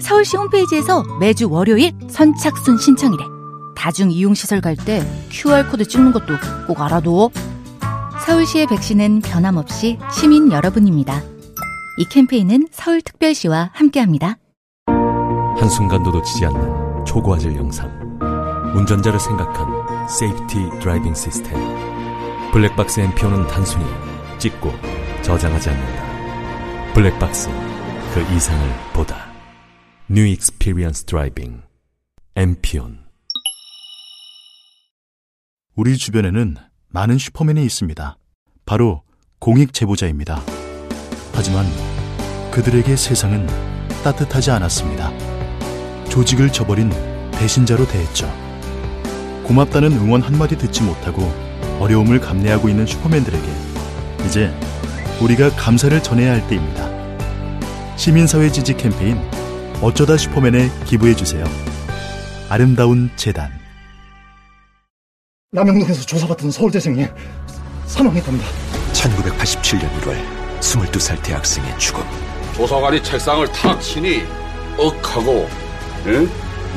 서울시 홈페이지에서 매주 월요일 선착순 신청이래. 다중 이용시설 갈 때 QR코드 찍는 것도 꼭 알아둬. 서울시의 백신은 변함없이 시민 여러분입니다. 이 캠페인은 서울특별시와 함께합니다. 한순간도 놓치지 않는 초고화질 영상. 운전자를 생각한 safety driving system. 블랙박스 MPO는 단순히 찍고 저장하지 않는다. 블랙박스, 그 이상을 보다. New Experience Driving. MPON. 우리 주변에는 많은 슈퍼맨이 있습니다. 바로 공익 제보자입니다. 하지만 그들에게 세상은 따뜻하지 않았습니다. 조직을 저버린 배신자로 대했죠. 고맙다는 응원 한마디 듣지 못하고 어려움을 감내하고 있는 슈퍼맨들에게 이제 우리가 감사를 전해야 할 때입니다. 시민사회 지지 캠페인 어쩌다 슈퍼맨에 기부해주세요. 아름다운 재단 남영동에서 조사받던 서울대생이 사망했답니다. 1987년 1월 22살 대학생의 죽음. 조사관이 책상을 탁 치니 억하고 응?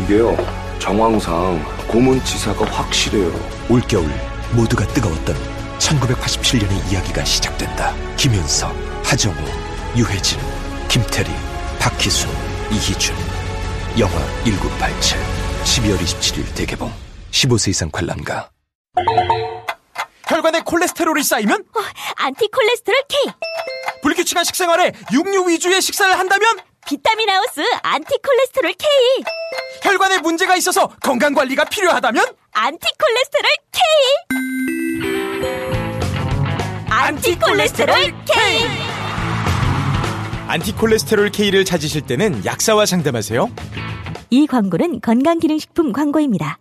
이게요 정황상 고문치사가 확실해요. 올겨울 모두가 뜨거웠던 1987년의 이야기가 시작된다. 김윤석, 하정우, 유해진, 김태리, 박희순, 이희준. 영화 1987. 12월 27일 대개봉. 15세 이상 관람가. 혈관에 콜레스테롤이 쌓이면 어, 안티콜레스테롤 K 불규칙한 식생활에 육류 위주의 식사를 한다면 비타민 하우스 안티콜레스테롤 K 혈관에 문제가 있어서 건강 관리가 필요하다면 안티콜레스테롤 K 안티콜레스테롤 K 안티콜레스테롤 K를 찾으실 때는 약사와 상담하세요. 이 광고는 건강기능식품 광고입니다.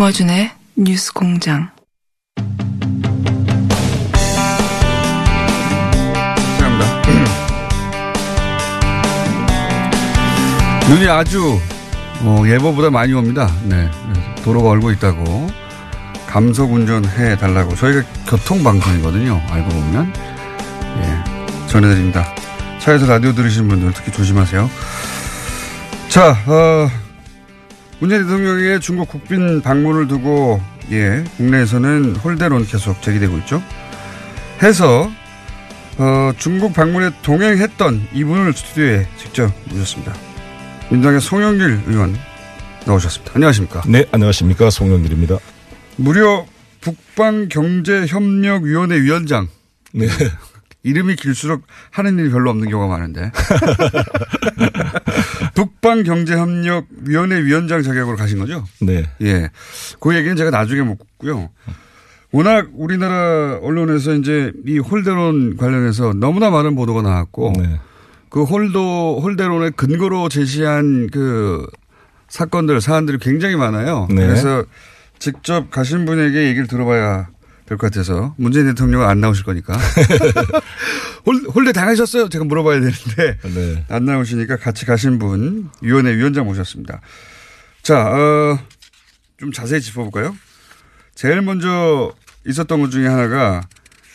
김어준의 뉴스 공장. 감사합니다. 눈이 아주 어, 예보보다 많이 옵니다. 네. 도로가 얼고 있다고 감속 운전해 달라고 저희가 교통 방송이거든요. 알고 보면 예 전해드립니다. 차에서 라디오 들으시는 분들 특히 조심하세요. 자, 어, 문재인 대통령의 중국 국빈 방문을 두고 예 국내에서는 홀대론 계속 제기되고 있죠. 해서 어, 중국 방문에 동행했던 이분을 스튜디오에 직접 모셨습니다. 민당의 송영길 의원 나오셨습니다. 안녕하십니까? 네, 안녕하십니까? 송영길입니다. 무려 북방경제협력위원회 위원장. 네. 이름이 길수록 하는 일이 별로 없는 경우가 많은데. 북방경제협력위원회 위원장 자격으로 가신 거죠? 네. 예. 그 얘기는 제가 나중에 묻고요. 워낙 우리나라 언론에서 이제 이 홀대론 관련해서 너무나 많은 보도가 나왔고. 네. 그 홀도, 홀대론의 근거로 제시한 그 사건들, 사안들이 굉장히 많아요. 네. 그래서 직접 가신 분에게 얘기를 들어봐야 될 것 같아서 문재인 대통령은 안 나오실 거니까 홀, 홀대 당하셨어요? 제가 물어봐야 되는데 네. 안 나오시니까 같이 가신 분 위원회 위원장 모셨습니다. 자, 어, 좀 자세히 짚어볼까요? 제일 먼저 있었던 것 중에 하나가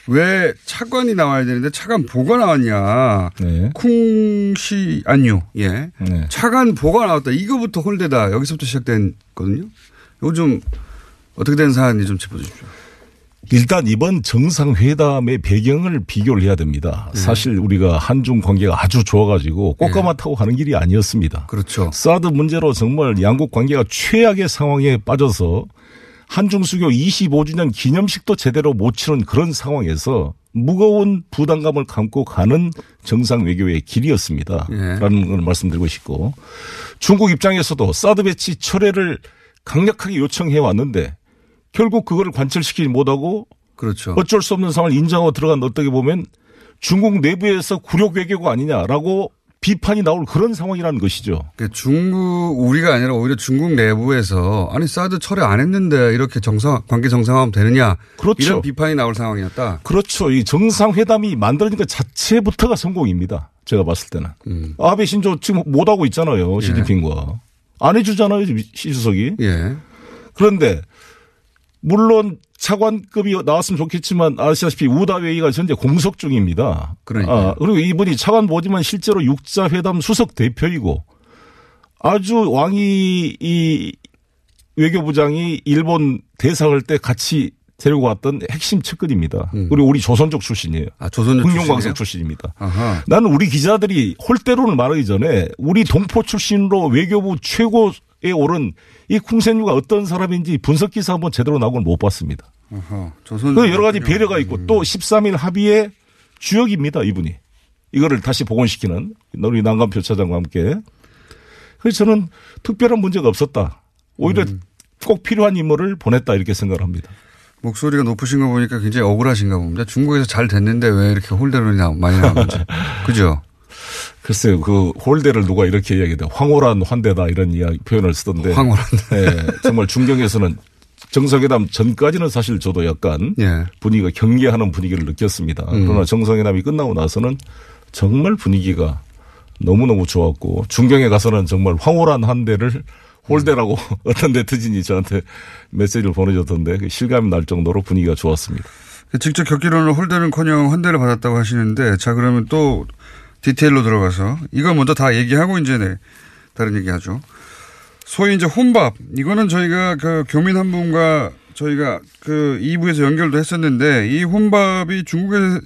왜 차관이 나와야 되는데 차관 보가 나왔냐. 네. 쿵시 안유. 예. 네. 차관 보가 나왔다. 이거부터 홀대다. 여기서부터 시작된 거든요. 좀 어떻게 된 사안인지 좀 짚어주십시오. 일단 이번 정상회담의 배경을 비교를 해야 됩니다. 네. 사실 우리가 한중 관계가 아주 좋아가지고 꽃가마 타고 가는 길이 아니었습니다. 그렇죠. 사드 문제로 정말 양국 관계가 최악의 상황에 빠져서 한중 수교 25주년 기념식도 제대로 못 치른 그런 상황에서 무거운 부담감을 감고 가는 정상 외교의 길이었습니다. 예. 라는 걸 말씀드리고 싶고 중국 입장에서도 사드 배치 철회를 강력하게 요청해 왔는데 결국 그거를 관철시키지 못하고 그렇죠. 어쩔 수 없는 상황을 인정하고 들어간 어떻게 보면 중국 내부에서 굴욕 외교가 아니냐라고 비판이 나올 그런 상황이라는 것이죠. 그 중국 우리가 아니라 오히려 중국 내부에서 아니 사드 철회 안 했는데 이렇게 정상 관계 정상화하면 되느냐 그렇죠. 이런 비판이 나올 상황이었다. 그렇죠. 이 정상회담이 만들어진 것 자체부터가 성공입니다. 제가 봤을 때는. 음. 아베 신조 지금 못 하고 있잖아요. 예. 시진핑과. 안 해주잖아요. 시 주석이. 예. 그런데 물론 차관급이 나왔으면 좋겠지만 아시다시피 우다회의가 현재 공석 중입니다. 그러니까요. 아, 그리고 이분이 차관 보지만 실제로 육자 회담 수석 대표이고 아주 왕이 이 외교부장이 일본 대사할 때 같이 데리고 왔던 핵심 측근입니다. 그리고 우리 조선족 출신이에요. 음. 아, 조선족 흥룡광석? 출신입니다. 아하. 나는 우리 기자들이 홀대로는 말하기 전에 우리 동포 출신으로 외교부 최고에 오른 이 쿵센유가 어떤 사람인지 분석 기사 한번 제대로 나온 걸 못 봤습니다. 어허. 그 여러 가지 배려가 있고 또 13일 합의의 주역입니다, 이분이. 이거를 다시 복원시키는 우리 난감표 차장과 함께. 그래서 저는 특별한 문제가 없었다. 오히려 음. 꼭 필요한 인물을 보냈다 이렇게 생각을 합니다. 목소리가 높으신 거 보니까 굉장히 억울하신가 봅니다. 중국에서 잘 됐는데 왜 이렇게 홀대론이 나- 많이 나오는지. 그죠? 글쎄요, 그 홀대를 누가 이렇게 이야기해요. 황홀한 환대다 이런 이야기 표현을 쓰던데. 황홀한 네, 정말 중경에서는 정상회담 전까지는 사실 저도 약간 예. 분위기가 경계하는 분위기를 느꼈습니다. 음. 그러나 정상회담이 끝나고 나서는 정말 분위기가 너무너무 좋았고 중경에 가서는 정말 황홀한 한대를 홀대라고 어떤 네티즌이 저한테 메시지를 보내줬던데 그 실감이 날 정도로 분위기가 좋았습니다. 직접 겪기로는 홀대는커녕 환대를 받았다고 하시는데 자 그러면 또 디테일로 들어가서 이거 먼저 다 얘기하고 이제 네, 다른 얘기하죠. 소위 이제 혼밥 이거는 저희가 그 교민 한 분과 저희가 그 2부에서 연결도 했었는데 이 혼밥이 중국에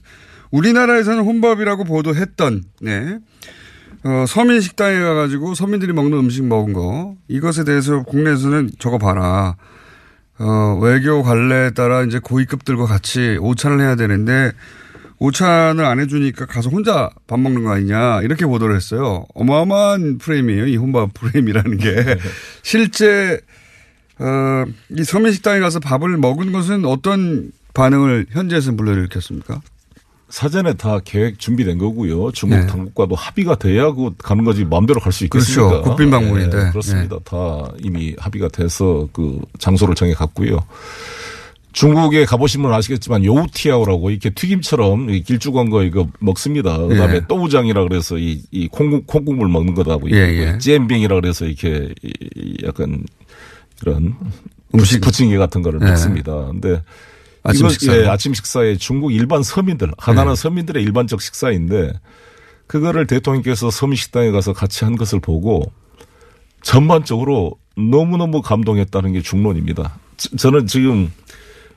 우리나라에서는 혼밥이라고 보도했던 네. 어, 서민 식당에 가가지고 서민들이 먹는 음식 먹은 거 이것에 대해서 국내에서는 저거 봐라. 어, 외교 관례에 따라 이제 고위급들과 같이 오찬을 해야 되는데 오찬을 안 해주니까 가서 혼자 밥 먹는 거 아니냐 이렇게 보도를 했어요. 어마어마한 프레임이에요. 이 혼밥 프레임이라는 게 실제 어, 이 서민 식당에 가서 밥을 먹은 것은 어떤 반응을 현지에서는 불러일으켰습니까? 사전에 다 계획 준비된 거고요. 중국 네. 당국과도 합의가 돼야 그 가는 거지 마음대로 갈 수 있겠습니까? 그렇죠. 국빈 방문인데. 네. 예, 그렇습니다. 다 이미 합의가 돼서 그 장소를 정해 갔고요. 중국에 가보시면 아시겠지만 요우티아오라고 이렇게 튀김처럼 이 길쭉한 거 이거 먹습니다. 그다음에 예. 또우장이라 그래서 이, 이 콩국 콩국물 먹는 거다고 예, 예. 잼빙이라 그래서 이렇게 약간 그런 음식. 부침개 같은 거를 예. 먹습니다. 근데 아침 식사요? 예, 아침 식사에 중국 일반 서민들 가난한 네. 서민들의 일반적 식사인데 그거를 대통령께서 서민 식당에 가서 같이 한 것을 보고 전반적으로 너무너무 감동했다는 게 중론입니다. 저- 저는 지금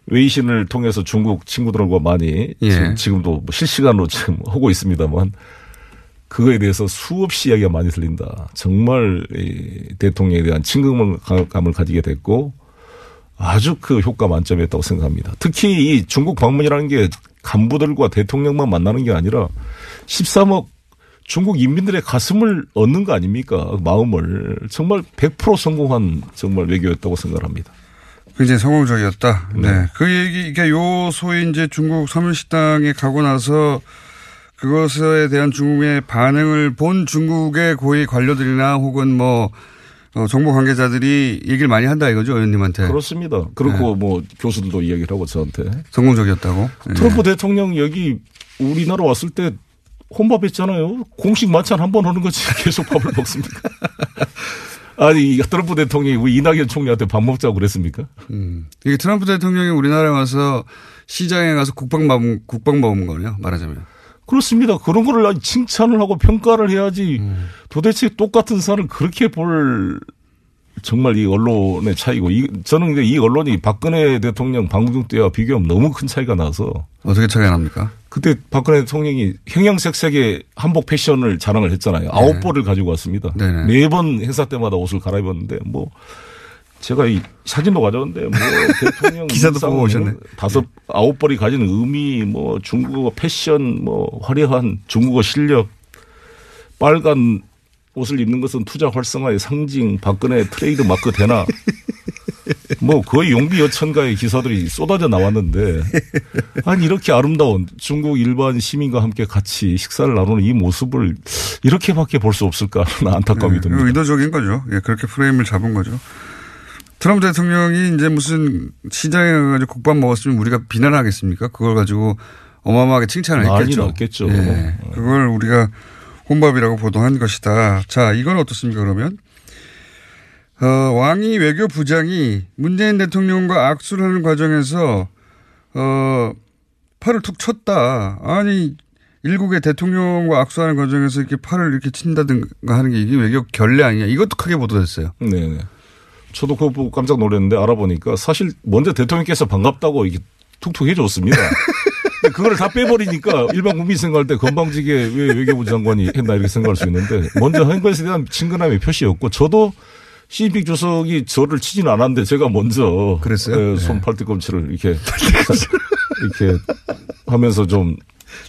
웨이신을 통해서 중국 친구들과 많이 예. 지금, 지금도 뭐 실시간으로 지금 하고 있습니다만 그거에 대해서 수없이 이야기가 많이 들린다. 정말 이 대통령에 대한 친근감을 가지게 됐고 아주 그 효과 만점이었다고 생각합니다. 특히 이 중국 방문이라는 게 간부들과 대통령만 만나는 게 아니라 13억 중국 인민들의 가슴을 얻는 거 아닙니까? 마음을 정말 100% 성공한 정말 외교였다고 생각합니다. 굉장히 성공적이었다. 네. 그 얘기, 이게 요 소위 이제 중국 서민식당에 가고 나서 그것에 대한 중국의 반응을 본 중국의 고위 관료들이나 혹은 뭐, 어, 정보 관계자들이 얘기를 많이 한다 이거죠, 의원님한테. 그렇습니다. 그렇고 뭐 교수들도 이야기를 하고 저한테 성공적이었다고. 네. 트럼프 대통령 여기 우리나라 왔을 때 혼밥했잖아요. 공식 만찬 한 번 하는 거지 계속 밥을 먹습니까? 아니 이 트럼프 대통령이 우리 이낙연 총리한테 밥 먹자고 그랬습니까? 음. 이게 트럼프 대통령이 우리나라에 와서 시장에 가서 국방 먹은, 국방 먹은 거네요, 말하자면. 그렇습니다. 그런 거를 칭찬을 하고 평가를 해야지 음. 도대체 똑같은 산을 그렇게 볼 정말 이 언론의 차이고 이 저는 근데 이 언론이 박근혜 대통령 방송 때와 비교하면 너무 큰 차이가 나서 어떻게 차이가 납니까? 그때 박근혜 대통령이 형형색색의 한복 패션을 자랑을 했잖아요. 아홉 벌을 가지고 왔습니다. 네네. 매번 행사 때마다 옷을 갈아입었는데 뭐 제가 이 사진도 가져왔는데 뭐 대통령 기사도 보고 오셨네. 다섯 아홉 벌이 가진 의미 뭐 중국어 패션 뭐 화려한 중국어 실력 빨간 옷을 입는 것은 투자 활성화의 상징 박근혜 트레이드 마크 되나 뭐 거의 용비어천가의 기사들이 쏟아져 나왔는데 아니 이렇게 아름다운 중국 일반 시민과 함께 같이 식사를 나누는 이 모습을 이렇게밖에 볼 수 없을까 하는 안타까움이 네, 듭니다. 의도적인 거죠. 예, 그렇게 프레임을 잡은 거죠. 트럼프 대통령이 이제 무슨 시장에 가가지고 국밥 먹었으면 우리가 비난하겠습니까? 그걸 가지고 어마어마하게 칭찬을 했겠죠. 났겠죠. 예, 그걸 우리가 혼밥이라고 보도한 것이다. 자, 이건 어떻습니까, 그러면? 어, 왕이 외교부장이 문재인 대통령과 악수를 하는 과정에서, 어, 팔을 툭 쳤다. 아니, 일국의 대통령과 악수하는 과정에서 이렇게 팔을 이렇게 친다든가 하는 게 이게 외교 결례 아니냐. 이것도 크게 보도됐어요. 네네. 저도 그거 보고 깜짝 놀랐는데 알아보니까 사실 먼저 대통령께서 반갑다고 이게 툭툭 해줬습니다. 그걸 다 빼버리니까 일반 국민 생각할 때 건방지게 왜 외교부 장관이 했나 이렇게 생각할 수 있는데 먼저 한 것에 대한 친근함의 표시였고 저도 시진핑 주석이 저를 치진 않았는데 제가 먼저 그랬어요? 예, 손 팔뚝꿈치를 이렇게 이렇게 하면서 좀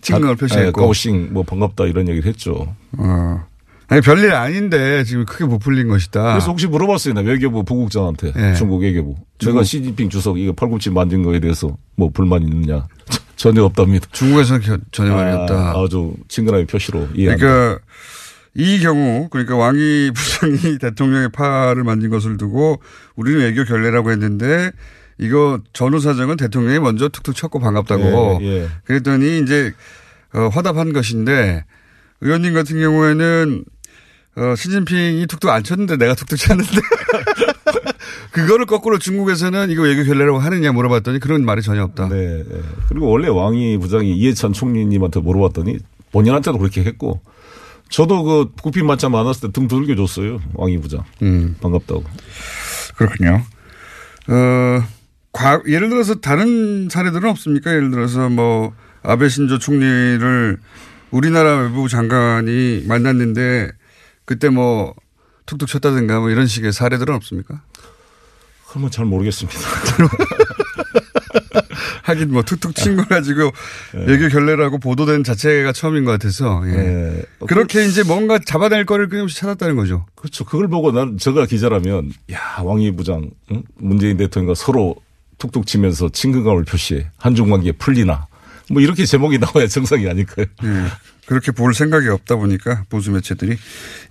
친근함을 표시했고. 가오싱 뭐 반갑다 이런 얘기를 했죠. 어. 아니, 별일 아닌데 지금 크게 부풀린 것이다. 그래서 혹시 물어봤어요. 나 외교부 부국장한테. 예. 중국 외교부. 제가 시진핑 주석 이거 팔꿈치 만든 거에 대해서 뭐 불만 있느냐. 전혀 없답니다. 중국에서는 겨- 전혀 말이 없다. 아, 주 친근함의 표시로 이해합니다. 그러니까 이 경우 그러니까 왕이 부장이 대통령의 팔을 만진 것을 두고 우리는 외교 결례라고 했는데 이거 전후 사정은 대통령이 먼저 툭툭 쳤고 반갑다고 예, 예. 그랬더니 이제 어, 화답한 것인데 의원님 같은 경우에는 어, 시진핑이 툭툭 안 쳤는데 내가 툭툭 쳤는데 그거를 거꾸로 중국에서는 이거 외교 결례라고 하느냐 물어봤더니 그런 말이 전혀 없다. 네. 네. 그리고 원래 왕이 부장이 이해찬 총리님한테 물어봤더니 본인한테도 그렇게 했고 저도 그 국빈 만찬 많았을 때 등 두들겨 줬어요. 왕이 부장. 음. 반갑다고. 그렇군요. 어, 과, 예를 들어서 다른 사례들은 없습니까? 예를 들어서 뭐 아베 신조 총리를 우리나라 외무부 장관이 만났는데 그때 뭐 툭툭 쳤다든가 뭐 이런 식의 사례들은 없습니까? 그러면 잘 모르겠습니다. 하긴 뭐 툭툭 친 거 가지고 외교 결례라고 보도된 자체가 처음인 것 같아서 예. 네. 그렇게 이제 뭔가 잡아낼 거를 끊임없이 찾았다는 거죠. 그렇죠. 그걸 보고 난 제가 기자라면 야 왕이 부장 응? 문재인 대통령과 서로 툭툭 치면서 친근감을 표시해 한중 관계 풀리나 뭐 이렇게 제목이 나와야 정상이 아닐까요? 예. 그렇게 볼 생각이 없다 보니까 보수 매체들이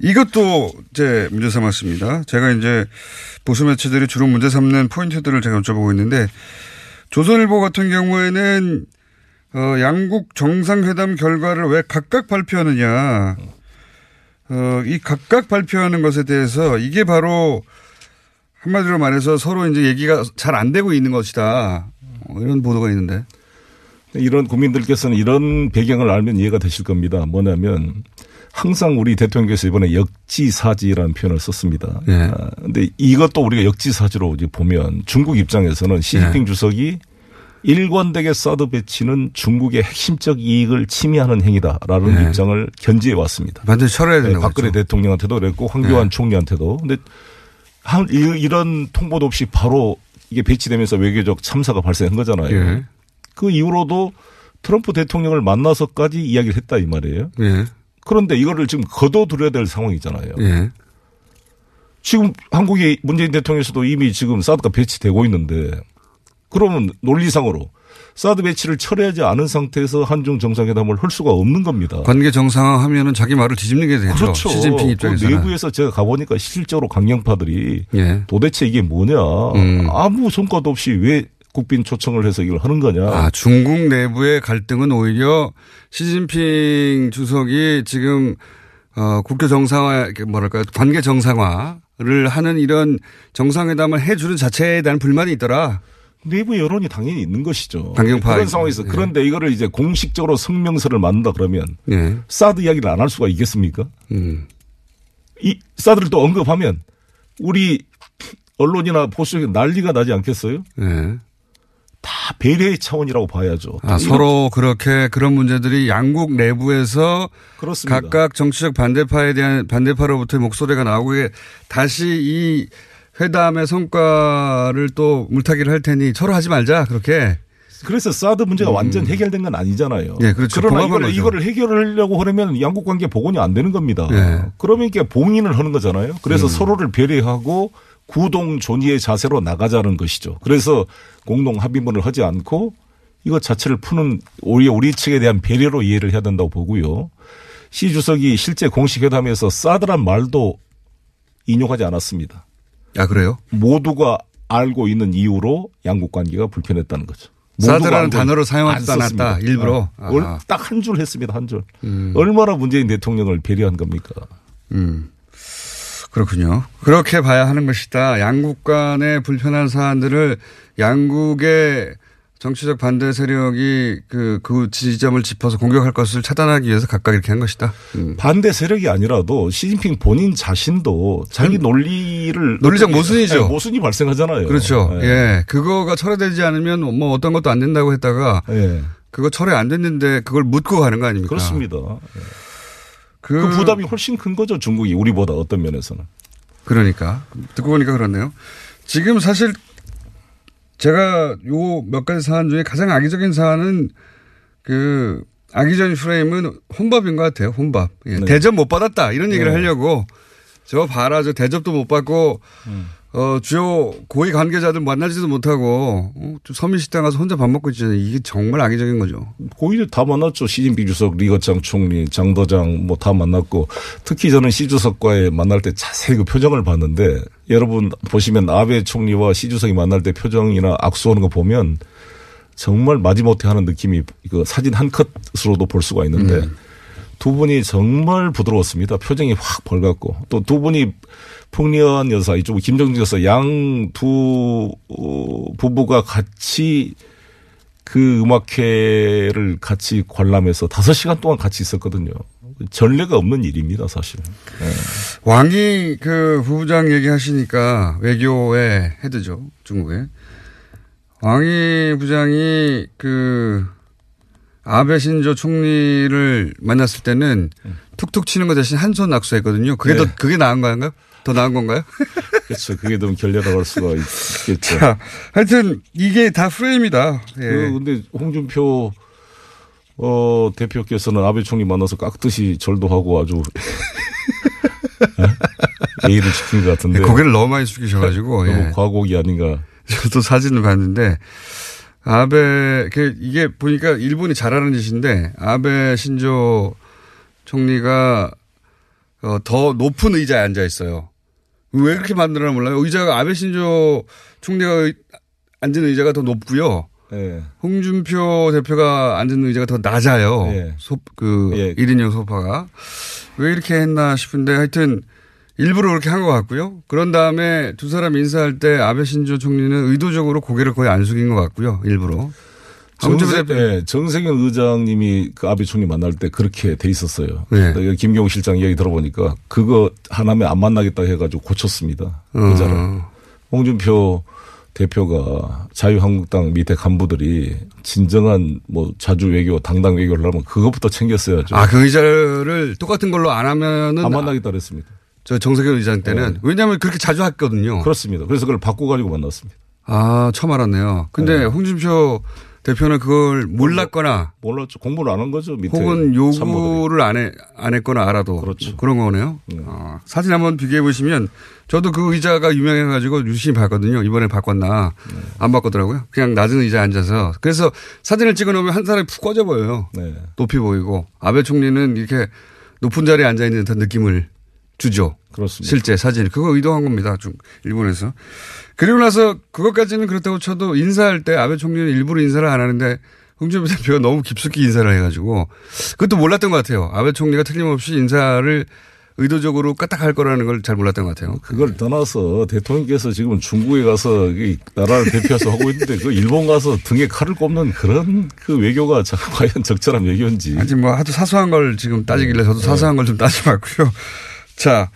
이것도 이제 문제 삼았습니다. 제가 이제 보수 매체들이 주로 문제 삼는 포인트들을 제가 여쭤보고 있는데 조선일보 같은 경우에는 어, 양국 정상회담 결과를 왜 각각 발표하느냐. 어, 이 각각 발표하는 것에 대해서 이게 바로 한마디로 말해서 서로 이제 얘기가 잘 안 되고 있는 것이다. 어, 이런 보도가 있는데. 이런 국민들께서는 이런 배경을 알면 이해가 되실 겁니다. 뭐냐면 항상 우리 대통령께서 이번에 역지사지라는 표현을 썼습니다. 예. 아, 근데 이것도 우리가 역지사지로 이제 보면 중국 입장에서는 시진핑 예. 주석이 일관되게 사드 배치는 중국의 핵심적 이익을 침해하는 행위다라는 예. 입장을 견지해 왔습니다. 반드시 철회해야 네, 된다고 박근혜 했죠. 대통령한테도 그랬고 황교안 예. 총리한테도. 근데 한 이런 통보도 없이 바로 이게 배치되면서 외교적 참사가 발생한 거잖아요. 예. 그 이후로도 트럼프 대통령을 만나서까지 이야기를 했다 이 말이에요. 예. 그런데 이거를 지금 거둬들여야 될 상황이잖아요. 예. 지금 한국의 문재인 대통령에서도 이미 지금 사드가 배치되고 있는데 그러면 논리상으로 사드 배치를 철회하지 않은 상태에서 한중 정상회담을 할 수가 없는 겁니다. 관계 정상화하면은 자기 말을 뒤집는 게 되죠. 그렇죠. 시진핑 그 입장에서는. 내부에서 제가 가보니까 실질적으로 강경파들이 예. 도대체 이게 뭐냐. 음. 아무 성과도 없이 왜 국빈 초청을 해서 이걸 하는 거냐. 아, 중국 내부의 갈등은 오히려 시진핑 주석이 지금 어, 국교 정상화, 뭐랄까요, 관계 정상화를 하는 이런 정상회담을 해주는 자체에 대한 불만이 있더라. 내부 여론이 당연히 있는 것이죠. 강경파 그런 상황에서 예. 그런데 이거를 이제 공식적으로 성명서를 만든다 그러면 예. 사드 이야기를 안 할 수가 있겠습니까? 음. 이 사드를 또 언급하면 우리 언론이나 보수에 난리가 나지 않겠어요? 네. 다 배려의 차원이라고 봐야죠. 아, 서로 그렇게 그런 문제들이 양국 내부에서 그렇습니다. 각각 정치적 반대파에 대한 반대파로부터의 목소리가 나오고 이게 다시 이 회담의 성과를 또 물타기를 할 테니 서로 하지 말자 그렇게. 그래서 사드 문제가 완전 해결된 건 아니잖아요. 예, 그렇죠. 그러나 이거를, 거죠. 이거를 해결하려고 하려면 양국 관계 복원이 안 되는 겁니다. 예. 그러면 이게 봉인을 하는 거잖아요. 그래서 음. 서로를 배려하고 구동 존의의 자세로 나가자는 것이죠. 그래서 공동 합의문을 하지 않고 이것 자체를 푸는 오히려 우리 측에 대한 배려로 이해를 해야 된다고 보고요. 시 주석이 실제 공식 회담에서 사드란 말도 인용하지 않았습니다. 아 그래요? 모두가 알고 있는 이유로 양국 관계가 불편했다는 거죠. 사드라는 단어를 안 사용하지 않았다. 일부러. 어. 딱한 줄 했습니다 한 줄. 음. 얼마나 문재인 대통령을 배려한 겁니까? 음. 그렇군요. 그렇게 봐야 하는 것이다. 양국 간의 불편한 사안들을 양국의 정치적 반대 세력이 그, 그 지점을 짚어서 공격할 것을 차단하기 위해서 각각 이렇게 한 것이다. 음. 반대 세력이 아니라도 시진핑 본인 자신도 자기 논리를 논리적 모순이죠. 네, 모순이 발생하잖아요. 그렇죠. 네. 예. 그거가 철회되지 않으면 뭐 어떤 것도 안 된다고 했다가 예. 그거 철회 안 됐는데 그걸 묻고 가는 거 아닙니까? 그렇습니다. 그, 그 부담이 훨씬 큰 거죠 중국이 우리보다 어떤 면에서는. 그러니까 듣고 보니까 그렇네요. 지금 사실 제가 요 몇 가지 사안 중에 가장 악의적인 사안은 그 악의적인 프레임은 혼밥인 것 같아요. 혼밥. 예, 네. 대접 못 받았다 이런 얘기를 네. 하려고 저 봐라 저 대접도 못 받고 음. 어 주요 고위 관계자들 만나지도 못하고 어, 저 서민식당 가서 혼자 밥 먹고 있잖아요. 이게 정말 악의적인 거죠. 고위를 다 만났죠. 시진핑 주석, 리거창 총리, 장도장 뭐 다 만났고 특히 저는 시 주석과의 만날 때 자세히 그 표정을 봤는데 여러분 보시면 아베 총리와 시 주석이 만날 때 표정이나 악수하는 거 보면 정말 마지못해 하는 느낌이 그 사진 한 컷으로도 볼 수가 있는데 음. 두 분이 정말 부드러웠습니다. 표정이 확 밝았고 또 두 분이 풍리한 여사 이쪽 김정진 여사 양 두 부부가 같이 그 음악회를 같이 관람해서 다섯 시간 동안 같이 있었거든요. 전례가 없는 일입니다, 사실. 네. 왕이 그 부부장 얘기하시니까 외교의 헤드죠 중국에 왕이 부장이 그 아베 신조 총리를 만났을 때는 툭툭 치는 거 대신 한손 악수했거든요. 그게 네. 더 그게 나은 건가요? 더 나은 건가요? 그렇죠. 그게 좀 결례라고 할 수가 있겠죠. 자, 하여튼 이게 다 프레임이다. 예. 그 근데 홍준표 어 대표께서는 아베 총리 만나서 깍듯이 절도 하고 아주 예의를 지킨 것 같은데 고개를 너무 많이 숙이셔가지고 너무 예. 과곡이 아닌가. 저도 사진을 봤는데 아베 그 이게 보니까 일본이 잘하는 짓인데 아베 신조 총리가 어, 더 높은 의자에 앉아 있어요. 왜 그렇게 만들어나 몰라요. 의자가 아베 신조 총리가 의- 앉은 의자가 더 높고요. 예. 홍준표 대표가 앉은 의자가 더 낮아요. 예. 소, 그 예. 1인용 소파가 왜 이렇게 했나 싶은데 하여튼 일부러 그렇게 한 것 같고요. 그런 다음에 두 사람 인사할 때 아베 신조 총리는 의도적으로 고개를 거의 안 숙인 것 같고요. 일부러. 정세, 예, 정세균 의장님이 그 아베 총리 만날 때 그렇게 돼 있었어요. 네. 네. 김경호 실장 이야기 들어보니까 그거 하나면 안 만나겠다 해가지고 고쳤습니다. 의자를. 어. 홍준표 대표가 자유한국당 밑에 간부들이 진정한 뭐 자주 외교, 당당 외교를 하면 그것부터 챙겼어야죠. 아, 그 의자를 똑같은 걸로 안 하면은 안 만나겠다 그랬습니다. 저 정세균 의장 때는 네. 왜냐하면 그렇게 자주 했거든요. 그렇습니다. 그래서 그걸 바꿔가지고 만났습니다. 아, 처음 알았네요. 근데 네. 홍준표 대표는 그걸 몰랐거나 몰랐죠. 공부를 안 한 거죠. 밑에 혹은. 요구를 안, 해, 안 했거나 알아도 그렇죠. 그런 거네요. 아, 사진 한번 비교해 보시면 저도 그 의자가 유명해 가지고 유심히 봤거든요. 이번에 바꿨나 네. 안 바꿨더라고요. 그냥 낮은 의자에 앉아서 그래서 사진을 찍어 놓으면 한 사람이 푹 꺼져 보여요. 네. 높이 보이고 아베 총리는 이렇게 높은 자리에 앉아 있는 듯한 느낌을 주죠. 그렇습니다. 실제 사진 그거 의도한 겁니다. 중 일본에서 그리고 나서 그것까지는 그렇다고 쳐도 인사할 때 아베 총리는 일부러 인사를 안 하는데 홍준표 대표가 너무 깊숙이 인사를 해가지고 그것도 몰랐던 것 같아요. 아베 총리가 틀림없이 인사를 의도적으로 까딱할 거라는 걸 잘 몰랐던 것 같아요. 그걸 떠나서 대통령께서 지금 중국에 가서 이 나라를 대표해서 하고 있는데 그 일본 가서 등에 칼을 꼽는 그런 그 외교가 자- 과연 적절한 외교인지. 아직 뭐 하도 사소한 걸 지금 따지길래 네. 저도 사소한 걸 좀 따져봤고요. 자,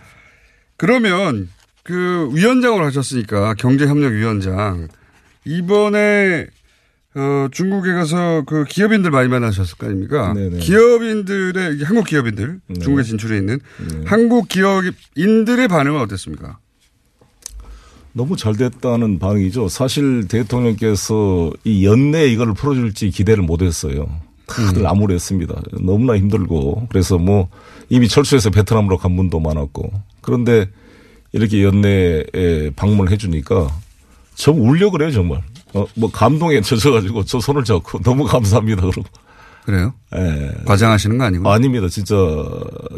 그러면 그 위원장으로 하셨으니까 경제협력위원장 이번에 어, 중국에 가서 그 기업인들 많이 만나셨을 거 아닙니까? 네네. 기업인들의 이게 한국 기업인들 네. 중국에 진출해 있는 네. 한국 기업인들의 반응은 어땠습니까? 너무 잘 됐다는 반응이죠. 사실 대통령께서 이 연내에 이걸 풀어줄지 기대를 못했어요. 다들 암울했습니다. 너무나 힘들고 그래서 뭐 이미 철수해서 베트남으로 간 분도 많았고 그런데 이렇게 연내에 방문을 해주니까 저 울려 그래요 정말. 어, 뭐 감동에 젖어가지고 저 손을 잡고 너무 감사합니다 그러고. 그래요? 예. 과장하시는 거 아니고? 아닙니다. 진짜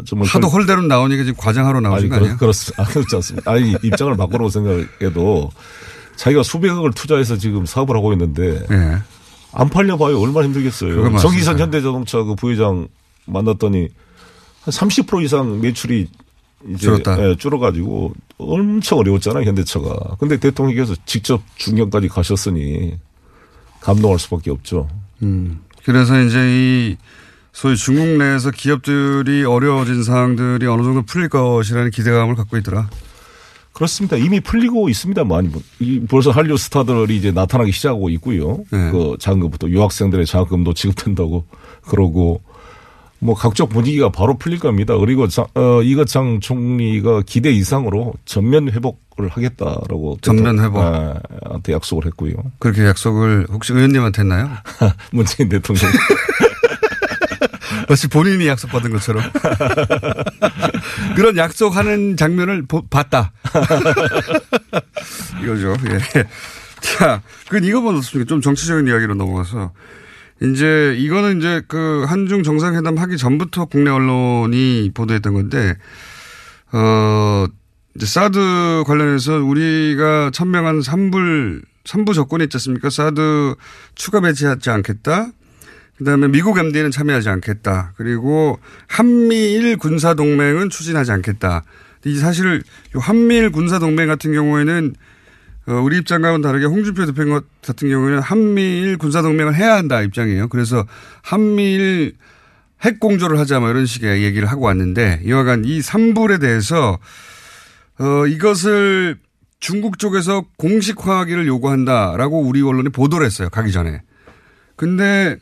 정말 하도 헐대로 나오니까 지금 과장하러 나오신 거 아니에요? 그렇습니다. 아, 그렇지 않습니다. 아니, 입장을 바꾸라고 생각해도 자기가 수백억을 투자해서 지금 사업을 하고 있는데 예. 안 팔려봐요. 얼마나 힘들겠어요. 정기선 현대자동차 그 부회장 만났더니 한 30% 이상 매출이 이제 줄었다. 예, 줄어가지고 엄청 어려웠잖아요. 현대차가. 근데 대통령께서 직접 중경까지 가셨으니 감동할 수밖에 없죠. 음. 그래서 이제 이 소위 중국 내에서 기업들이 어려워진 상황들이 어느 정도 풀릴 것이라는 기대감을 갖고 있더라. 그렇습니다. 이미 풀리고 있습니다. 많이 이 벌써 한류 스타들이 이제 나타나기 시작하고 있고요. 네. 그 장학금부터 유학생들의 장학금도 지급된다고 그러고 뭐 각종 분위기가 바로 풀릴 겁니다. 그리고 장, 어, 이거창 총리가 기대 이상으로 전면 회복을 하겠다라고 전면 대통령- 회복. 아, 한테 약속을 했고요. 그렇게 약속을 혹시 의원님한테 했나요? 문재인 대통령. 마치 본인이 약속받은 것처럼. 그런 약속하는 장면을 보- 봤다. 이거죠. 예. 자, 그건 이거만 없습니까? 좀 정치적인 이야기로 넘어가서. 이제 이거는 이제 그 한중 정상회담 하기 전부터 국내 언론이 보도했던 건데, 어, 이제 사드 관련해서 우리가 천명한 삼불, 삼부 조건이 있지 않습니까? 사드 추가 배치하지 않겠다. 그다음에 미국 MD는 참여하지 않겠다. 그리고 한미일 군사 동맹은 추진하지 않겠다. 이 사실 요 한미일 군사 동맹 같은 경우에는 어, 우리 입장과는 다르게 홍준표 대표 같은 경우에는 한미일 군사 동맹을 해야 한다 입장이에요. 그래서 한미일 핵 공조를 하자 뭐 이런 식의 얘기를 하고 왔는데 이와간 이 삼불에 대해서 어, 이것을 중국 쪽에서 공식화하기를 요구한다라고 우리 언론이 보도를 했어요. 가기 전에. 근데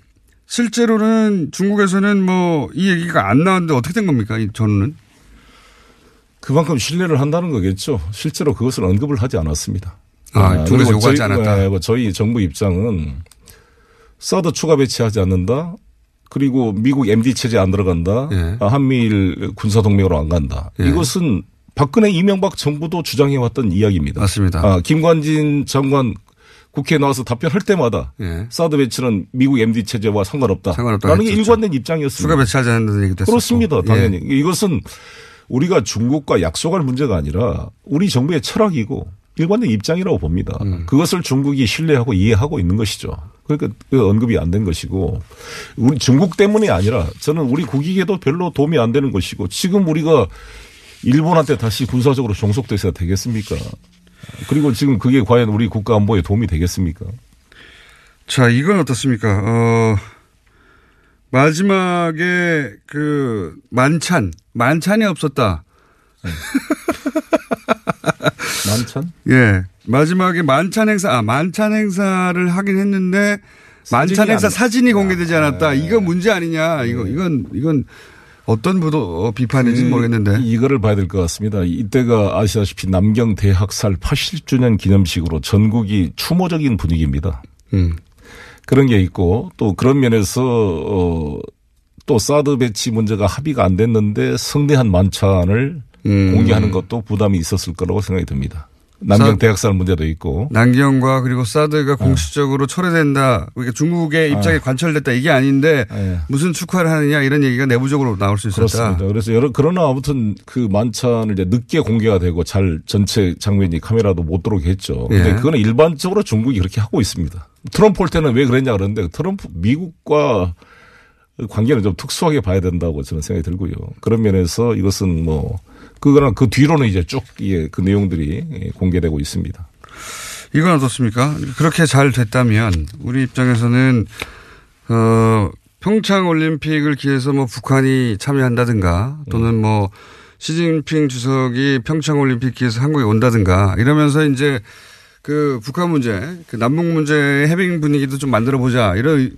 실제로는 중국에서는 뭐 이 얘기가 안 나왔는데 어떻게 된 겁니까? 이 전후는? 그만큼 신뢰를 한다는 거겠죠. 실제로 그것을 언급을 하지 않았습니다. 아, 중국에서 그리고 요구하지 저희- 않았다. 네, 그 저희 정부 입장은 사드 추가 배치하지 않는다. 그리고 미국 MD 체제 안 들어간다. 예. 아, 한미일 군사 동맹으로 안 간다. 예. 이것은 박근혜 이명박 정부도 주장해 왔던 이야기입니다. 맞습니다. 아, 김관진 장관 국회에 나와서 답변할 때마다 예. 사드 배치는 미국 MD 체제와 상관없다. 상관없다 라는 게. 일관된 입장이었습니다. 추가 배치하지 않는다는 얘기도 했었고. 그렇습니다. 당연히. 예. 이것은 우리가 중국과 약속할 문제가 아니라 우리 정부의 철학이고 일관된 입장이라고 봅니다. 음. 그것을 중국이 신뢰하고 이해하고 있는 것이죠. 그러니까 그 언급이 안 된 것이고 우리 중국 때문이 아니라 저는 우리 국익에도 별로 도움이 안 되는 것이고 지금 우리가 일본한테 다시 군사적으로 종속돼서 되겠습니까? 그리고 지금 그게 과연 우리 국가 안보에 도움이 되겠습니까? 자, 이건 어떻습니까? 어, 마지막에 그 만찬, 만찬이 없었다. 만찬? 예. 마지막에 만찬 행사, 아, 만찬 행사를 하긴 했는데 만찬 행사 안- 사진이 공개되지 않았다. 이거 문제 아니냐. 이거, 이건, 이건 어떤 보도, 어, 비판인지 는 모르겠는데. 이거를 봐야 될 것 같습니다. 이때가 아시다시피 남경 대학살 80주년 기념식으로 전국이 추모적인 분위기입니다. 음. 그런 게 있고 또 그런 면에서 어, 또 사드 배치 문제가 합의가 안 됐는데 성대한 만찬을 음. 공개하는 것도 부담이 있었을 거라고 생각이 듭니다. 남경 사- 대학살 문제도 있고 남경과 그리고 사드가 공식적으로 철회된다. 그러니까 중국의 입장에 아. 관철됐다. 이게 아닌데 예. 무슨 축하를 하느냐 이런 얘기가 내부적으로 나올 수 있었다. 그렇습니다. 그래서 여러 그러나 아무튼 그 만찬을 이제 늦게 공개가 되고 잘 전체 장면이 카메라도 못 들어오게 했죠. 근데 예. 그거는 일반적으로 중국이 그렇게 하고 있습니다. 트럼프 올 때는 왜 그랬냐 그러는데 트럼프 미국과 관계는 좀 특수하게 봐야 된다고 저는 생각이 들고요. 그런 면에서 이것은 뭐 그거랑 그 뒤로는 이제 쭉 예, 그 내용들이 예, 공개되고 있습니다. 이건 어떻습니까? 그렇게 잘 됐다면 우리 입장에서는 어 평창 올림픽을 기해서 뭐 북한이 참여한다든가 또는 뭐 시진핑 주석이 평창 올림픽에서 한국에 온다든가 이러면서 이제 그 북한 문제, 그 남북 문제의 해빙 분위기도 좀 만들어 보자 이런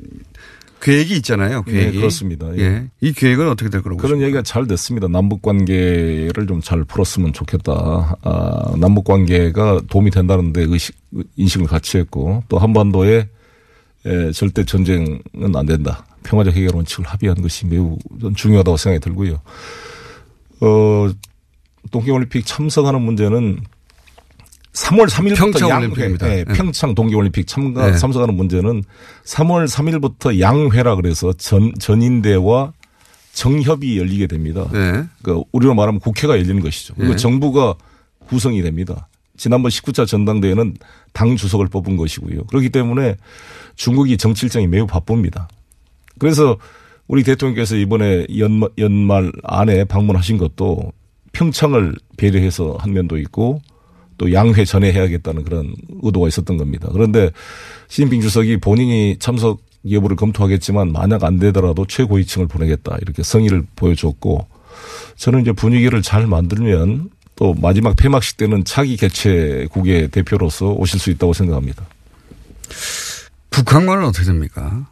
계획이 있잖아요. 계획이. 네, 그렇습니다. 예. 예. 이 계획은 어떻게 될 거라고 그런 얘기가 잘 됐습니다. 남북 관계를 좀 잘 풀었으면 좋겠다. 아, 남북 관계가 도움이 된다는데 의식, 인식을 같이 했고 또 한반도에 에, 절대 전쟁은 안 된다. 평화적 해결 원칙을 합의한 것이 매우 중요하다고 생각이 들고요. 어, 동계올림픽 참석하는 문제는 3월 3일부터 평창 양회, 올림픽입니다. 네, 네. 평창 동계올림픽 참가 네. 참석하는 문제는 3월 3일부터 양회라 그래서 전 전인대와 정협이 열리게 됩니다. 네. 그 우리로 말하면 국회가 열리는 것이죠. 그리고 네. 정부가 구성이 됩니다. 지난번 19차 전당대회는 당 주석을 뽑은 것이고요. 그렇기 때문에 중국이 정치 일정이 매우 바쁩니다. 그래서 우리 대통령께서 이번에 연말, 연말 안에 방문하신 것도 평창을 배려해서 한 면도 있고 또 양회 전에 해야겠다는 그런 의도가 있었던 겁니다. 그런데 시진핑 주석이 본인이 참석 여부를 검토하겠지만 만약 안 되더라도 최고위층을 보내겠다 이렇게 성의를 보여줬고 저는 이제 분위기를 잘 만들면 또 마지막 폐막식 때는 차기 개최국의 대표로서 오실 수 있다고 생각합니다. 북한과는 어떻게 됩니까?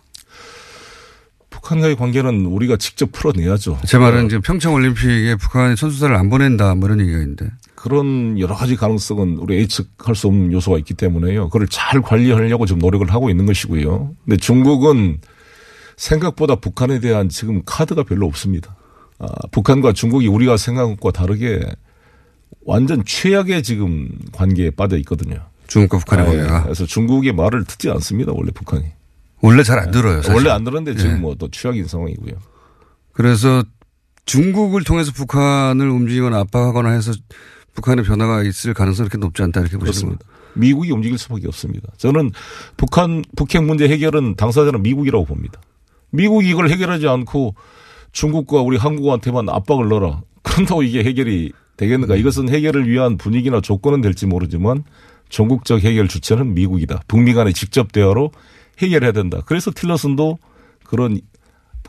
북한과의 관계는 우리가 직접 풀어내야죠. 제 말은 지금 평창 올림픽에 북한이 선수단을 안 보낸다 뭐 이런 얘기가 있는데. 그런 여러 가지 가능성은 우리 예측할 수 없는 요소가 있기 때문에요. 그걸 잘 관리하려고 좀 노력을 하고 있는 것이고요. 근데 중국은 생각보다 북한에 대한 지금 카드가 별로 없습니다. 아, 북한과 중국이 우리가 생각한 것과 다르게 완전 최악의 지금 관계에 빠져 있거든요. 중국과 북한의 아, 예. 관계가. 그래서 중국의 말을 듣지 않습니다. 원래 북한이. 원래 잘 안 들어요. 사실. 원래 안 들었는데 지금 예. 뭐또 최악인 상황이고요. 그래서 중국을 통해서 북한을 움직이거나 압박하거나 해서 북한의 변화가 있을 가능성이 그렇게 높지 않다 이렇게 보시는 그렇습니다. 미국이 움직일 수밖에 없습니다. 저는 북한 북핵 문제 해결은 당사자는 미국이라고 봅니다. 미국이 이걸 해결하지 않고 중국과 우리 한국한테만 압박을 넣어라. 그런다고 이게 해결이 되겠는가? 이것은 해결을 위한 분위기나 조건은 될지 모르지만 전국적 해결 주체는 미국이다. 북미 간의 직접 대화로 해결해야 된다. 그래서 틸러슨도 그런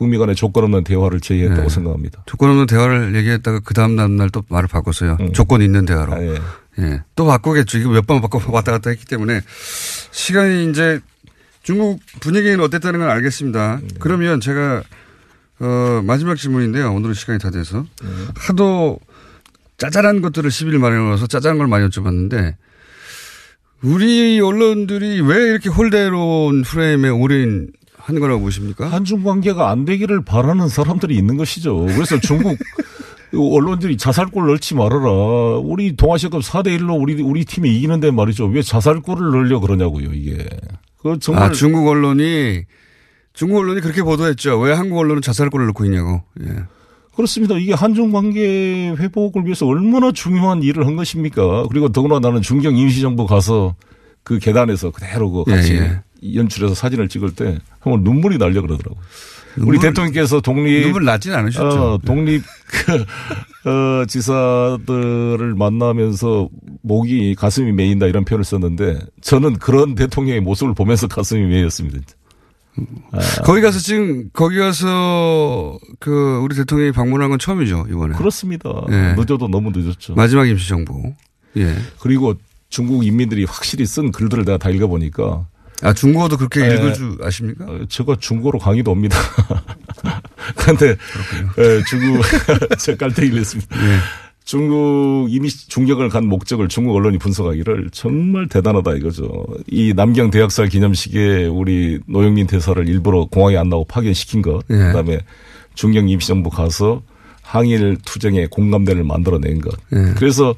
북미 간의 조건 없는 대화를 제의했다고 네. 생각합니다. 조건 없는 대화를 얘기했다가 그 다음 날또 말을 바꿨어요. 조건 있는 대화로. 아, 예. 예. 또 바꾸겠죠. 이거 몇 번 바꿔 왔다 갔다 했기 때문에 시간이 이제 중국 분위기는 어땠다는 건 알겠습니다. 그러면 제가 어 마지막 질문인데요. 오늘은 시간이 다 돼서 하도 짜잘한 것들을 10일 만에 넣어서 짜잘한 걸 많이 여쭤봤는데 우리 언론들이 왜 이렇게 홀대로운 프레임에 올인 하는 거라고 보십니까? 한중 관계가 안 되기를 바라는 사람들이 있는 것이죠. 그래서 중국 언론들이 자살골 넣지 말아라. 우리 동아시아컵 4대 1로 우리 우리 팀이 이기는데 말이죠. 왜 자살골을 넣으려 그러냐고요, 이게. 그 정말 아, 중국 언론이 중국 언론이 그렇게 보도했죠. 왜 한국 언론은 자살골을 넣고 있냐고. 예. 그렇습니다. 이게 한중 관계 회복을 위해서 얼마나 중요한 일을 한 것입니까? 그리고 더구나 나는 중경 임시정부 가서 그 계단에서 그대로 그 같이 예, 연출해서 사진을 찍을 때 정말 눈물이 날려 그러더라고요. 우리 대통령께서 독립 눈물 나진 않으셨죠. 어, 독립 그, 어, 지사들을 만나면서 목이 가슴이 메인다 이런 표현을 썼는데 저는 그런 대통령의 모습을 보면서 가슴이 메였습니다. 아, 거기 가서 지금 거기 가서 그 우리 대통령이 방문한 건 처음이죠 이번에. 그렇습니다. 예. 늦어도 너무 늦었죠. 마지막 임시 정부. 예. 그리고 중국 인민들이 확실히 쓴 글들을 내가 다 읽어보니까 아 중국어도 그렇게 예. 읽을 줄 아십니까? 어, 제가 중국어로 강의도 옵니다. 그런데 예, 중국 제가 깔때기를 했습니다. 예. 중국 이미 중격을 간 목적을 중국 언론이 분석하기를 정말 대단하다 이거죠. 이 남경 대학살 기념식에 우리 노영민 대사를 일부러 공항에 안 나오고 파견시킨 것, 예. 그다음에 중경 임시정부 가서 항일 투쟁의 공감대를 만들어낸 것. 예. 그래서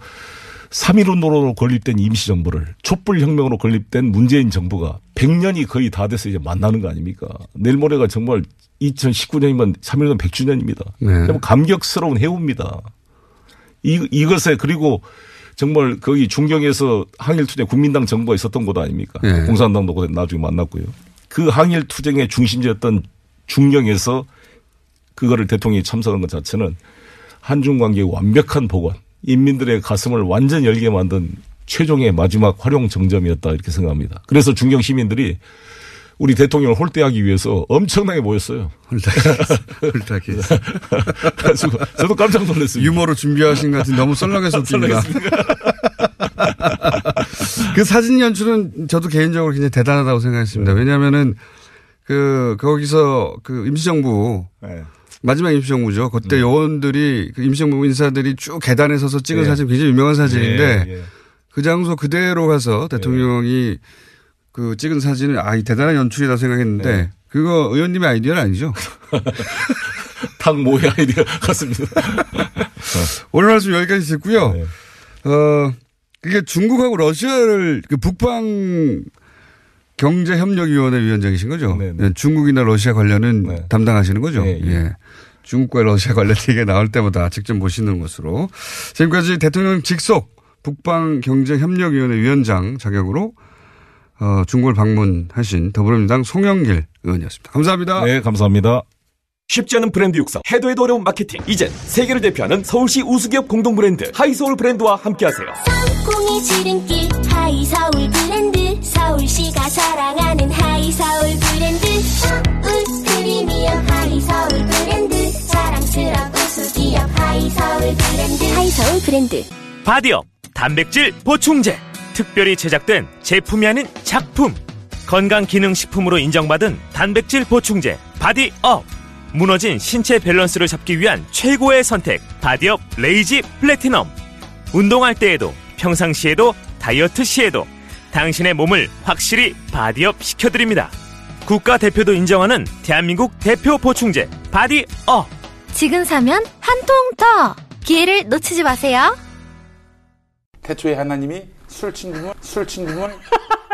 3.1 운동으로 건립된 임시정부를 촛불혁명으로 건립된 문재인 정부가 100년이 거의 다 돼서 이제 만나는 거 아닙니까? 내일 모레가 정말 2019년이면 3.1운 100주년입니다. 네. 정 감격스러운 해우입니다. 이, 이것에 그리고 정말 거기 중경에서 항일투쟁 국민당 정부가 있었던 곳 아닙니까? 네. 공산당도 나중에 만났고요. 그 항일투쟁의 중심지였던 중경에서 그거를 대통령이 참석한 것 자체는 한중 관계의 완벽한 복원, 인민들의 가슴을 완전 열게 만든 최종의 마지막 활용 정점이었다 이렇게 생각합니다. 그래서 중경 시민들이 우리 대통령을 홀대하기 위해서 엄청나게 모였어요. 홀딱이. 그래가지고 저도 깜짝 놀랐습니다. 유머로 준비하신 것 같은 너무 썰렁해서 웃깁니다. 그 사진 연출은 저도 개인적으로 굉장히 대단하다고 생각했습니다. 왜냐하면은 그 거기서 그 임시정부 네. 마지막 임시정부죠. 그때 요원들이 그 임시정부 인사들이 쭉 계단에 서서 찍은 예. 사진 굉장히 유명한 사진인데 예, 예. 그 장소 그대로 가서 대통령이 그 찍은 사진은 아, 이 대단한 연출이다 생각했는데 예. 그거 의원님의 아이디어는 아니죠. 탕모의 아이디어 같습니다. 오늘 말씀 여기까지 듣고요. 네. 어, 그게 중국하고 러시아를 그 북방 경제협력위원회 위원장이신 거죠? 네, 중국이나 러시아 관련은 담당하시는 거죠? 네, 예. 예. 중국과 러시아 관련 얘기가 나올 때마다 직접 모시는 것으로 지금까지 대통령 직속 북방경제협력위원회 위원장 자격으로 어, 중국을 방문하신 더불어민주당 송영길 의원이었습니다. 감사합니다. 네, 감사합니다. 쉽지 않은 브랜드 육성, 해도 해도 어려운 마케팅. 이젠 세계를 대표하는 서울시 우수기업 공동 브랜드 하이소울 브랜드와 함께하세요. 콩이 지름길 하이서울 브랜드. 서울시가 사랑하는 하이서울 브랜드. 서울 프리미엄 하이서울 브랜드. 자랑스러운 우수기업 하이서울 브랜드. 하이서울 브랜드. 바디업 단백질 보충제. 특별히 제작된 제품이 아닌 작품. 건강기능식품으로 인정받은 단백질 보충제 바디업 무너진 신체 밸런스를 잡기 위한 최고의 선택 바디업 레이지 플래티넘 운동할 때에도 평상시에도 다이어트 시에도 당신의 몸을 확실히 바디업 시켜드립니다 국가대표도 인정하는 대한민국 대표 보충제 바디업 지금 사면 한 통 더! 기회를 놓치지 마세요. 태초에 하나님이 술친굼 술친굼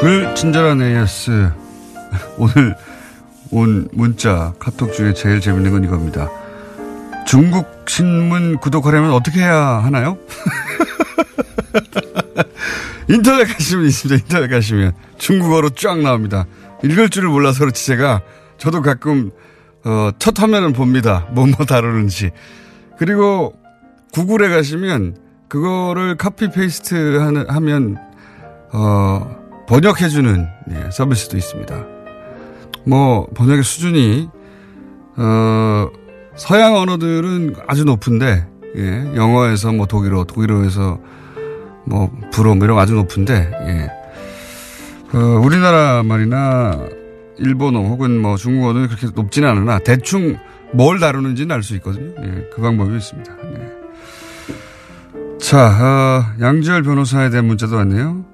불친절한 AS. 오늘 온 문자, 카톡 중에 제일 재밌는 건 이겁니다. 중국 신문 구독하려면 어떻게 해야 하나요? 인터넷 가시면 있습니다. 인터넷 가시면. 중국어로 쫙 나옵니다. 읽을 줄을 몰라서 그렇지 제가 저도 가끔 어, 첫 화면을 봅니다. 뭐뭐 다루는지. 그리고 구글에 가시면 그거를 copy paste 하는, 하면 어, 번역해주는 예, 서비스도 있습니다. 뭐 번역의 수준이 어, 서양 언어들은 아주 높은데 예, 영어에서 뭐 독일어, 독일어에서 뭐 불어 뭐 이런 거 아주 높은데 예. 어, 우리나라 말이나 일본어 혹은 뭐 중국어는 그렇게 높지는 않으나 대충 뭘 다루는지는 알 수 있거든요. 예, 그 방법이 있습니다. 예. 자, 어, 양지열 변호사에 대한 문자도 왔네요.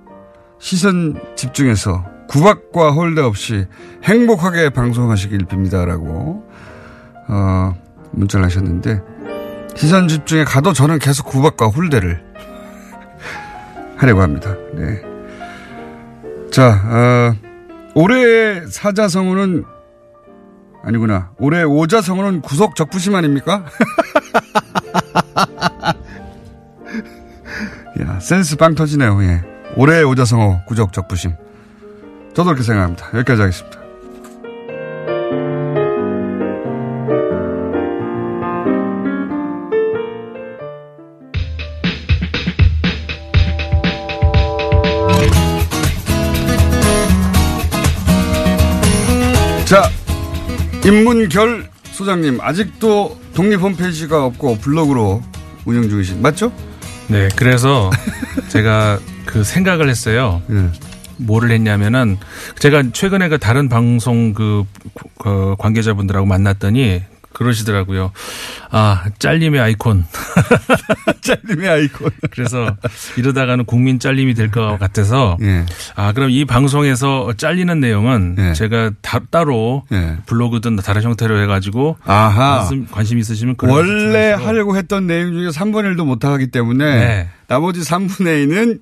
시선 집중해서 구박과 홀대 없이 행복하게 방송하시길 빕니다라고 어, 문자를 하셨는데 시선 집중에 가도 저는 계속 구박과 홀대를 하려고 합니다. 네. 자, 어, 올해의 사자성어는 아니구나. 올해 오자성어는 구속 적부심 아닙니까? 야, 센스 빵 터지네요. 예. 올해의 오자성어 구적 적부심. 저도 그렇게 생각합니다. 여기까지 하겠습니다. 자, 인문결 소장님 아직도 독립 홈페이지가 없고 블로그로 운영 중이신 맞죠? 네, 그래서 제가 그 생각을 했어요. 뭐를 했냐면은 제가 최근에 그 다른 방송 그, 그 관계자분들하고 만났더니 그러시더라고요. 아, 잘림의 아이콘. 잘림의 아이콘. 그래서 이러다가는 국민 잘림이 될 것 같아서 예. 아, 그럼 이 방송에서 잘리는 내용은 예. 제가 다, 따로 예. 블로그든 다른 형태로 해가지고 아하. 관심, 관심 있으시면 원래 하려고 했던 내용 중에 3분의 1도 못하기 때문에 네. 나머지 3분의 2는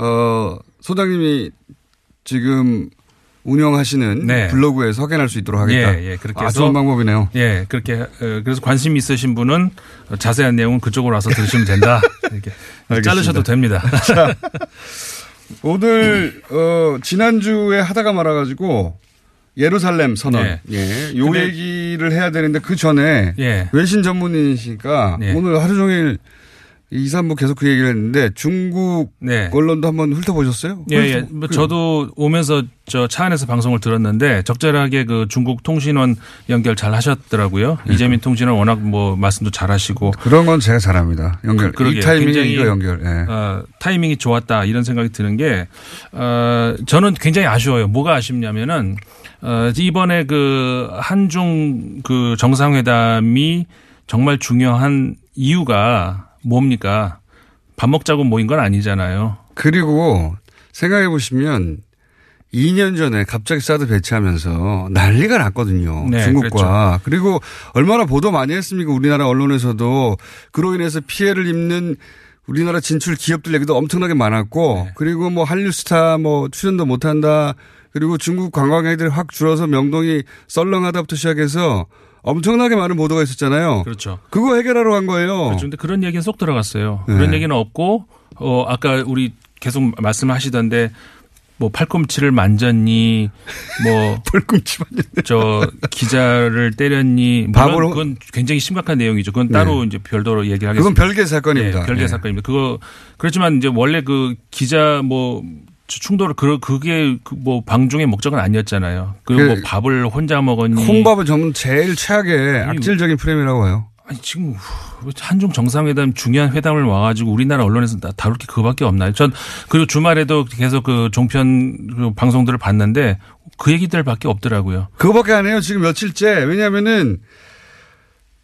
어 소장님이 지금 운영하시는 네. 블로그에서 확인할 수 있도록 하겠다. 예, 예. 그렇게 아, 해서 좋은 방법이네요. 예, 그렇게 어, 그래서 관심 있으신 분은 자세한 내용은 그쪽으로 와서 들으시면 된다. 이렇게. 자르셔도 됩니다. 자, 오늘 어, 지난주에 하다가 말아가지고 예루살렘 선언. 예. 예. 요 얘기를 해야 되는데 그 전에 예. 외신 전문인이시니까 예. 오늘 하루 종일 2, 3부 계속 그 얘기를 했는데 중국 언론도 한번 훑어보셨어요? 예, 예. 뭐 저도 오면서 저 차 안에서 방송을 들었는데 적절하게 그 중국 통신원 연결 잘 하셨더라고요. 이재민 통신원 워낙 뭐 말씀도 잘 하시고. 그런 건 제가 잘합니다. 연결. 그, 이 타이밍에 이거 연결. 예. 어, 타이밍이 좋았다 이런 생각이 드는 게 어, 저는 굉장히 아쉬워요. 뭐가 아쉽냐면은 어, 이번에 그 한중 그 정상회담이 정말 중요한 이유가 뭡니까? 밥 먹자고 모인 건 아니잖아요. 그리고 생각해 보시면 2년 전에 갑자기 사드 배치하면서 난리가 났거든요. 네, 중국과. 그리고 얼마나 보도 많이 했습니까? 우리나라 언론에서도 그로 인해서 피해를 입는 우리나라 진출 기업들 얘기도 엄청나게 많았고 네. 그리고 뭐 한류스타 뭐 출연도 못한다. 그리고 중국 관광객들이 확 줄어서 명동이 썰렁하다부터 시작해서 엄청나게 많은 보도가 있었잖아요. 그렇죠. 그거 해결하러 간 거예요. 그렇죠. 근데 그런 얘기는 쏙 들어갔어요. 네. 그런 얘기는 없고, 어, 아까 우리 계속 말씀하시던데, 뭐 팔꿈치를 만졌니, 뭐. 팔꿈치 만졌네. 저 기자를 때렸니. 물론 호- 그건 굉장히 심각한 내용이죠. 그건 따로 네. 이제 별도로 얘기를 하겠습니다. 그건 별개 사건입니다. 네, 별개 네. 사건입니다. 그거, 그렇지만 이제 원래 그 기자 뭐, 충돌을 그 그게 그뭐 방중의 목적은 아니었잖아요. 그리고 그 뭐 밥을 혼자 먹었니. 콩밥은 전문 제일 최악의 악질적인 프레임이라고 해요. 아니 지금 한중 정상회담 중요한 회담을 와가지고 우리나라 언론에서 다- 다룰 게 그거밖에 없나요? 전 그리고 주말에도 계속 그 종편 그 방송들을 봤는데 그 얘기들밖에 없더라고요. 그거밖에 안 해요. 지금 며칠째. 왜냐면은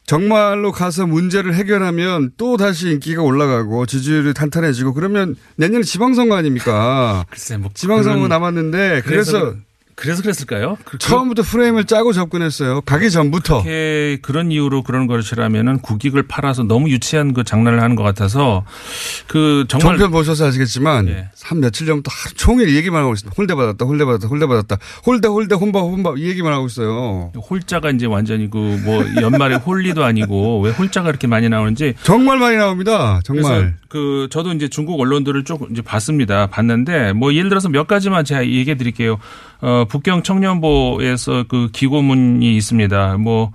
정말로 가서 문제를 해결하면 또 다시 인기가 올라가고 지지율이 탄탄해지고 그러면 내년에 지방선거 아닙니까? 글쎄 뭐 지방선거 남았는데 그래서, 그래서 그랬을까요? 그- 처음부터 프레임을 짜고 접근했어요. 가기 전부터. 그렇게 그런 이유로 그런 것이라면은 국익을 팔아서 너무 유치한 그 장난을 하는 것 같아서 그 정말 예. 종편 보셔서 아시겠지만 한 며칠 전부터 하루 종일 이 얘기만 하고 있습니다. 홀대 받았다, 홀대 받았다, 홀대 받았다, 홀대 홀대 혼밥 혼밥 이 얘기만 하고 있어요. 홀자가 이제 완전히 그 뭐 연말에 홀리도 아니고 왜 홀자가 그렇게 많이 나오는지 정말 많이 나옵니다. 정말. 그 저도 이제 중국 언론들을 쭉 이제 봤습니다. 봤는데 뭐 예를 들어서 몇 가지만 제가 얘기해 드릴게요. 어 북경 청년보에서 그 기고문이 있습니다. 뭐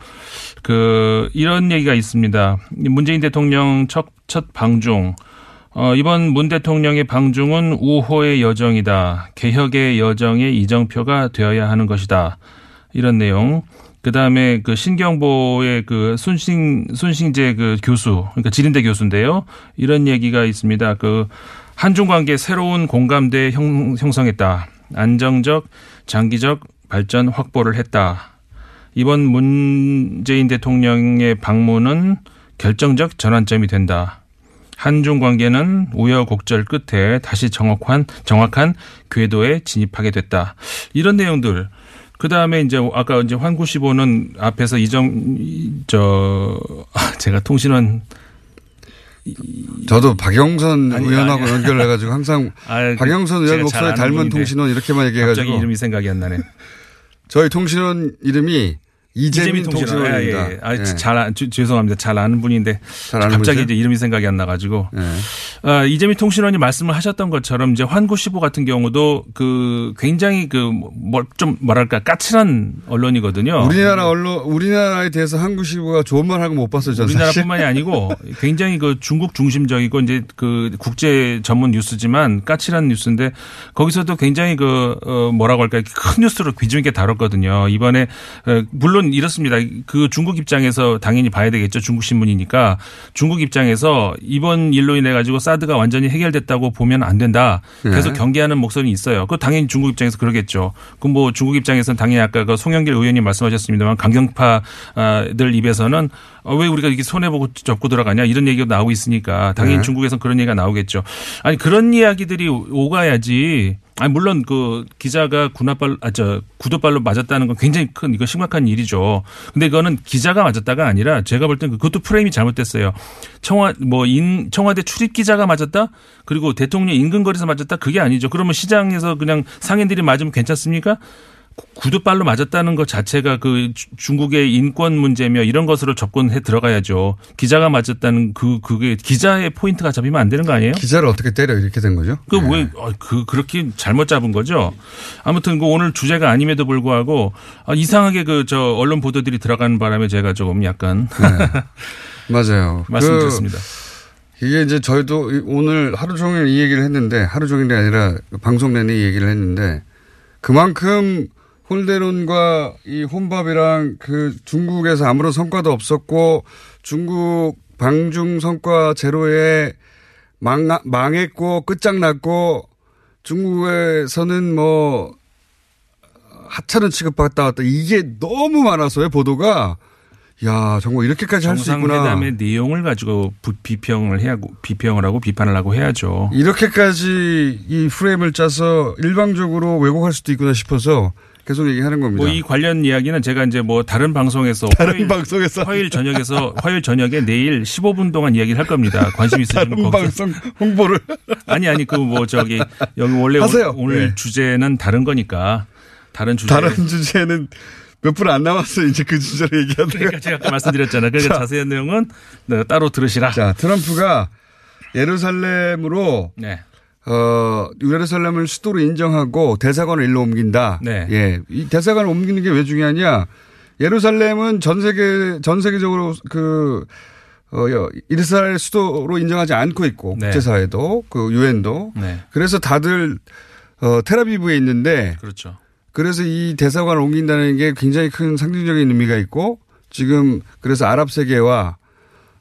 그 이런 얘기가 있습니다. 문재인 대통령 첫, 첫 방중 어, 이번 문 대통령의 방중은 우호의 여정이다. 개혁의 여정의 이정표가 되어야 하는 것이다. 이런 내용. 그 다음에 그 신경보의 그 순신, 순신재 그 교수, 그러니까 지린대 교수인데요. 이런 얘기가 있습니다. 그 한중 관계 새로운 공감대 형, 형성했다. 안정적, 장기적 발전 확보를 했다. 이번 문재인 대통령의 방문은 결정적 전환점이 된다. 한중 관계는 우여곡절 끝에 다시 정확한 정확한 궤도에 진입하게 됐다. 이런 내용들. 그 다음에 이제 아까 이제 환구시보는 앞에서 이정 저 아, 제가 통신원 저도 박영선 아니, 의원하고 아니. 연결해가지고 항상 아, 박영선 제가 의원 잘 목소리 닮은 통신원 이렇게만 얘기해가지고 갑자기 이름이 생각이 안 나네. 저희 통신원 이름이 이재민, 통신원입니다. 예, 예. 아, 예. 잘 아- 주- 죄송합니다. 잘 아는 분인데 잘 아는 갑자기 분이세요? 이제 이름이 생각이 안 나가지고 아, 이재민 통신원이 말씀을 하셨던 것처럼 이제 환구시보 같은 경우도 그 굉장히 그뭐좀 뭐랄까 까칠한 언론이거든요. 우리나라 언론, 우리나라에 대해서 한국 시부가 좋은 말 하고 못 봤어요. 저는. 우리나라뿐만이 아니고 굉장히 그 중국 중심적이고 이제 그 국제 전문 뉴스지만 까칠한 뉴스인데 거기서도 굉장히 그 어, 뭐라고 할까요 큰 뉴스로 비중 있게 다뤘거든요. 이번에 어, 물론 이렇습니다. 그 중국 입장에서 당연히 봐야 되겠죠. 중국 신문이니까 중국 입장에서 이번 일로 인해 가지고 사드가 완전히 해결됐다고 보면 안 된다. 계속 네. 경계하는 목소리는 있어요. 그 당연히 중국 입장에서 그러겠죠. 그럼 뭐 중국 입장에서는 당연히 아까 그 송영길 의원님 말씀하셨습니다만 강경파들 입에서는 어, 왜 우리가 이렇게 손해 보고 접고 들어가냐 이런 얘기가 나오고 있으니까 당연히 네. 중국에서는 그런 얘기가 나오겠죠. 아니 그런 이야기들이 오가야지 아니 물론 그 기자가 군합발 아 저 구두발로 맞았다는 건 굉장히 큰 이거 심각한 일이죠. 근데 이거는 기자가 맞았다가 아니라 제가 볼 땐 그것도 프레임이 잘못됐어요. 청와 뭐 인 청와대 출입 기자가 맞았다 그리고 대통령 인근거리에서 맞았다 그게 아니죠. 그러면 시장에서 그냥 상인들이 맞으면 괜찮습니까? 구둣발로 맞았다는 것 자체가 그 주- 중국의 인권 문제며 이런 것으로 접근해 들어가야죠. 기자가 맞았다는 그 그게 기자의 포인트가 잡히면 안 되는 거 아니에요? 기자를 어떻게 때려 이렇게 된 거죠? 그왜그 그렇게 잘못 잡은 거죠. 아무튼 그 오늘 주제가 아님에도 불구하고 아, 이상하게 그 저 언론 보도들이 들어가는 바람에 제가 조금 약간 맞아요. 말씀드렸습니다. 그 이게 이제 저희도 이- 오늘 하루 종일 이 얘기를 했는데 하루 종일이 아니라 방송 내내 이 얘기를 했는데 그만큼 홀대론과 이 혼밥이랑 그 중국에서 아무런 성과도 없었고 중국 방중 성과 제로에 망, 망했고 끝장났고 중국에서는 뭐 하찮은 취급받다 왔다. 이게 너무 많아서요 보도가. 야 정말 이렇게까지 할 수 있구나. 정상회담의 내용을 가지고 부- 비평을 해야 하고 비평을 하고 비판을 하고 해야죠. 이렇게까지 이 프레임을 짜서 일방적으로 왜곡할 수도 있구나 싶어서 계속 얘기하는 겁니다. 뭐 이 관련 이야기는 제가 이제 뭐 다른 방송에서 다른 화요일, 방송에서 화요일 저녁에서 화요일 저녁에 내일 15분 동안 이야기를 할 겁니다. 관심 있으시면 다른 거기서 방송 홍보를 아니 아니 그 뭐 저기 여기 원래 하세요. 오늘, 오늘 네. 주제는 다른 거니까 다른 주제 다른 주제는 몇 분 안 남았어 이제 그 주제를 얘기하다가 그러니까 제가 아까 말씀드렸잖아요. 그러니까 자. 자세한 내용은 네, 따로 들으시라. 자 트럼프가 예루살렘으로 네. 어 예루살렘을 수도로 인정하고 대사관을 일로 옮긴다. 네. 예, 이 대사관을 옮기는 게 왜 중요하냐? 예루살렘은 전 세계 전 세계적으로 그 어, 여- 이스라엘 수도로 인정하지 않고 있고 네. 국제사회도 그 유엔도 네. 그래서 다들 어, 테라비브에 있는데 그렇죠. 그래서 이 대사관을 옮긴다는 게 굉장히 큰 상징적인 의미가 있고 지금 그래서 아랍 세계와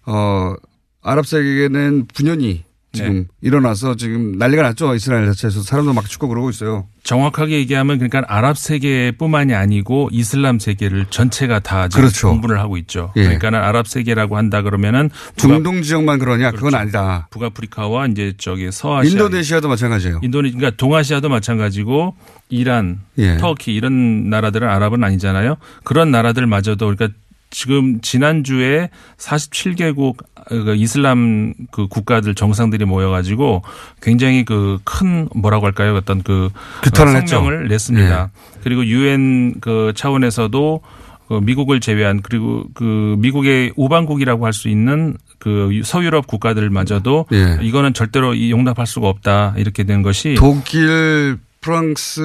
어 아랍 세계는 분연이 지금 네. 일어나서 지금 난리가 났죠 이스라엘 자체에서 사람도 막 죽고 그러고 있어요. 정확하게 얘기하면 그러니까 아랍 세계뿐만이 아니고 이슬람 세계를 전체가 다 지금 그렇죠. 공분을 하고 있죠. 예. 그러니까는 아랍 세계라고 한다 그러면은 중동 지역만 그러냐 그건 아니다. 북아프리카와 이제 저기 서아시아 인도네시아도 마찬가지예요. 인도네 그러니까 동아시아도 마찬가지고 이란, 예. 터키 이런 나라들은 아랍은 아니잖아요. 그런 나라들마저도 그러니까 지금 지난주에 47개국 그 이슬람 그 국가들 정상들이 모여가지고 굉장히 그 큰 뭐라고 할까요? 어떤 그 규탄을 어, 했죠. 성명을 냈습니다. 그리고 유엔 그 차원에서도 그 미국을 제외한 그리고 그 미국의 우방국이라고 할 수 있는 그 서유럽 국가들마저도 예. 이거는 절대로 이 용납할 수가 없다 이렇게 된 것이 독일, 프랑스,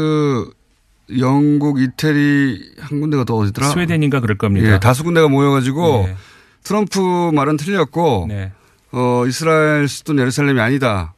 영국, 이태리 한 군데가 더 어디더라? 스웨덴인가 그럴 겁니다. 예, 다수 군데가 모여가지고 네. 트럼프 말은 틀렸고 네. 어, 이스라엘 수도 예루살렘이 아니다.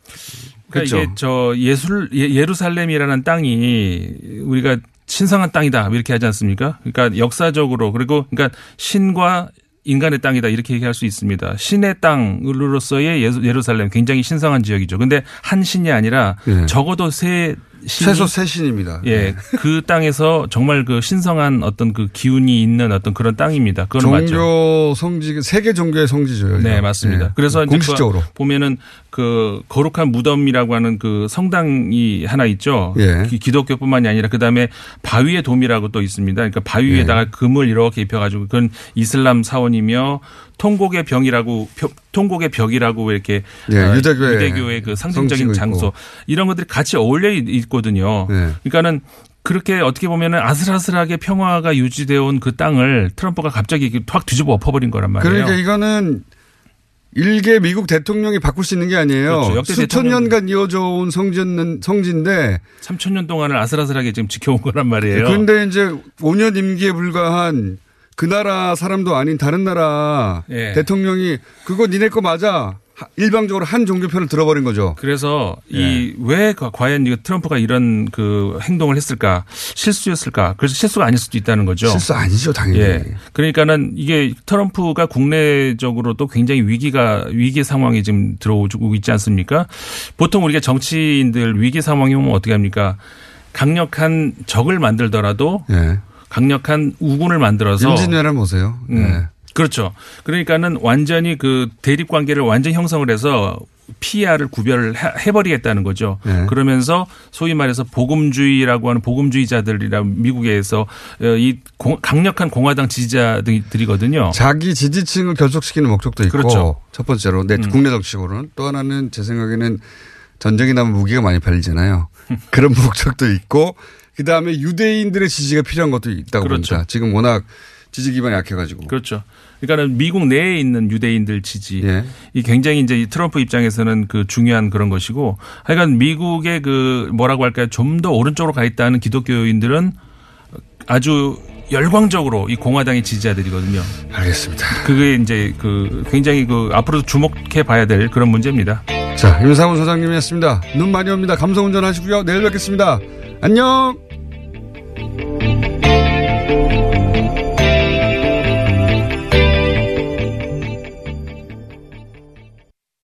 그러니까 그렇죠. 이게 저 예술 예- 예루살렘이라는 땅이 우리가 신성한 땅이다 이렇게 하지 않습니까? 그러니까 역사적으로 그리고 그러니까 신과 인간의 땅이다 이렇게 얘기할 수 있습니다. 신의 땅으로서의 예루살렘 굉장히 신성한 지역이죠. 근데 한 신이 아니라 예. 적어도 세 신이 최소 세 신입니다. 예, 그 땅에서 정말 그 신성한 어떤 그 기운이 있는 어떤 그런 땅입니다. 그건 맞죠. 종교 성지 세계 종교의 성지죠. 여기가. 네, 맞습니다. 예. 그래서 이제 공식적으로 그 보면은 그 거룩한 무덤이라고 하는 그 성당이 하나 있죠. 예. 기- 기독교뿐만이 아니라 그 다음에 바위의 돔이라고 또 있습니다. 그러니까 바위 위에다가 예. 금을 이렇게 입혀 가지고 그건 이슬람 사원이며 통곡의 병이라고 표- 통곡의 벽이라고 이렇게 예, 어, 유대교의 유대교의 그 상징적인 장소 있고. 이런 것들이 같이 어울려 있- 있거든요. 예. 그러니까는 그렇게 어떻게 보면은 아슬아슬하게 평화가 유지되어 온 그 땅을 트럼프가 갑자기 확 뒤집어 엎어버린 거란 말이에요. 그러니까 이거는 일개 미국 대통령이 바꿀 수 있는 게 아니에요. 그렇죠. 수천 년간 이어져 온 성진, 성지인데 3천 년 동안을 아슬아슬하게 지금 지켜온 거란 말이에요. 그런데 이제 5년 임기에 불과한 그 나라 사람도 아닌 다른 나라 예. 대통령이 그거 니네 거 맞아. 하- 일방적으로 한 종교 편을 들어버린 거죠. 그래서 예. 이왜 과연 이거 트럼프가 이런 그 행동을 했을까 실수였을까 그래서 실수가 아닐 수도 있다는 거죠. 실수 아니죠, 당연히. 예. 그러니까는 이게 트럼프가 국내적으로도 굉장히 위기가 위기 상황이 지금 들어오고 있지 않습니까? 보통 우리가 정치인들 위기 상황이 오면 어떻게 합니까? 강력한 적을 만들더라도 예. 강력한 우군을 만들어서 임진왜란 보세요. 음. 예. 그렇죠. 그러니까는 완전히 그 대립 관계를 완전 형성을 해서 PR을 구별을 해- 해버리겠다는 거죠. 네. 그러면서 소위 말해서 복음주의라고 하는 복음주의자들이라 미국에서 어, 이 공- 강력한 공화당 지지자들이거든요. 자기 지지층을 결속시키는 목적도 있고 그렇죠. 첫 번째로 내 음. 국내 정치적으로는 또 하나는 제 생각에는 전쟁이 나면 무기가 많이 팔리잖아요. 그런 목적도 있고 그 다음에 유대인들의 지지가 필요한 것도 있다고 그렇죠. 봅니다. 지금 워낙 지지 기반이 약해가지고. 그렇죠. 그러니까는 미국 내에 있는 유대인들 지지 예. 이 굉장히 이제 이 트럼프 입장에서는 그 중요한 그런 것이고 하여간 미국의 그 뭐라고 할까요 좀 더 오른쪽으로 가 있다는 기독교인들은 아주 열광적으로 이 공화당의 지지자들이거든요. 알겠습니다. 그게 이제 그 굉장히 그 앞으로 주목해 봐야 될 그런 문제입니다. 자, 임상훈 소장님이었습니다. 눈 많이 옵니다. 감성 운전하시고요. 내일 뵙겠습니다. 안녕!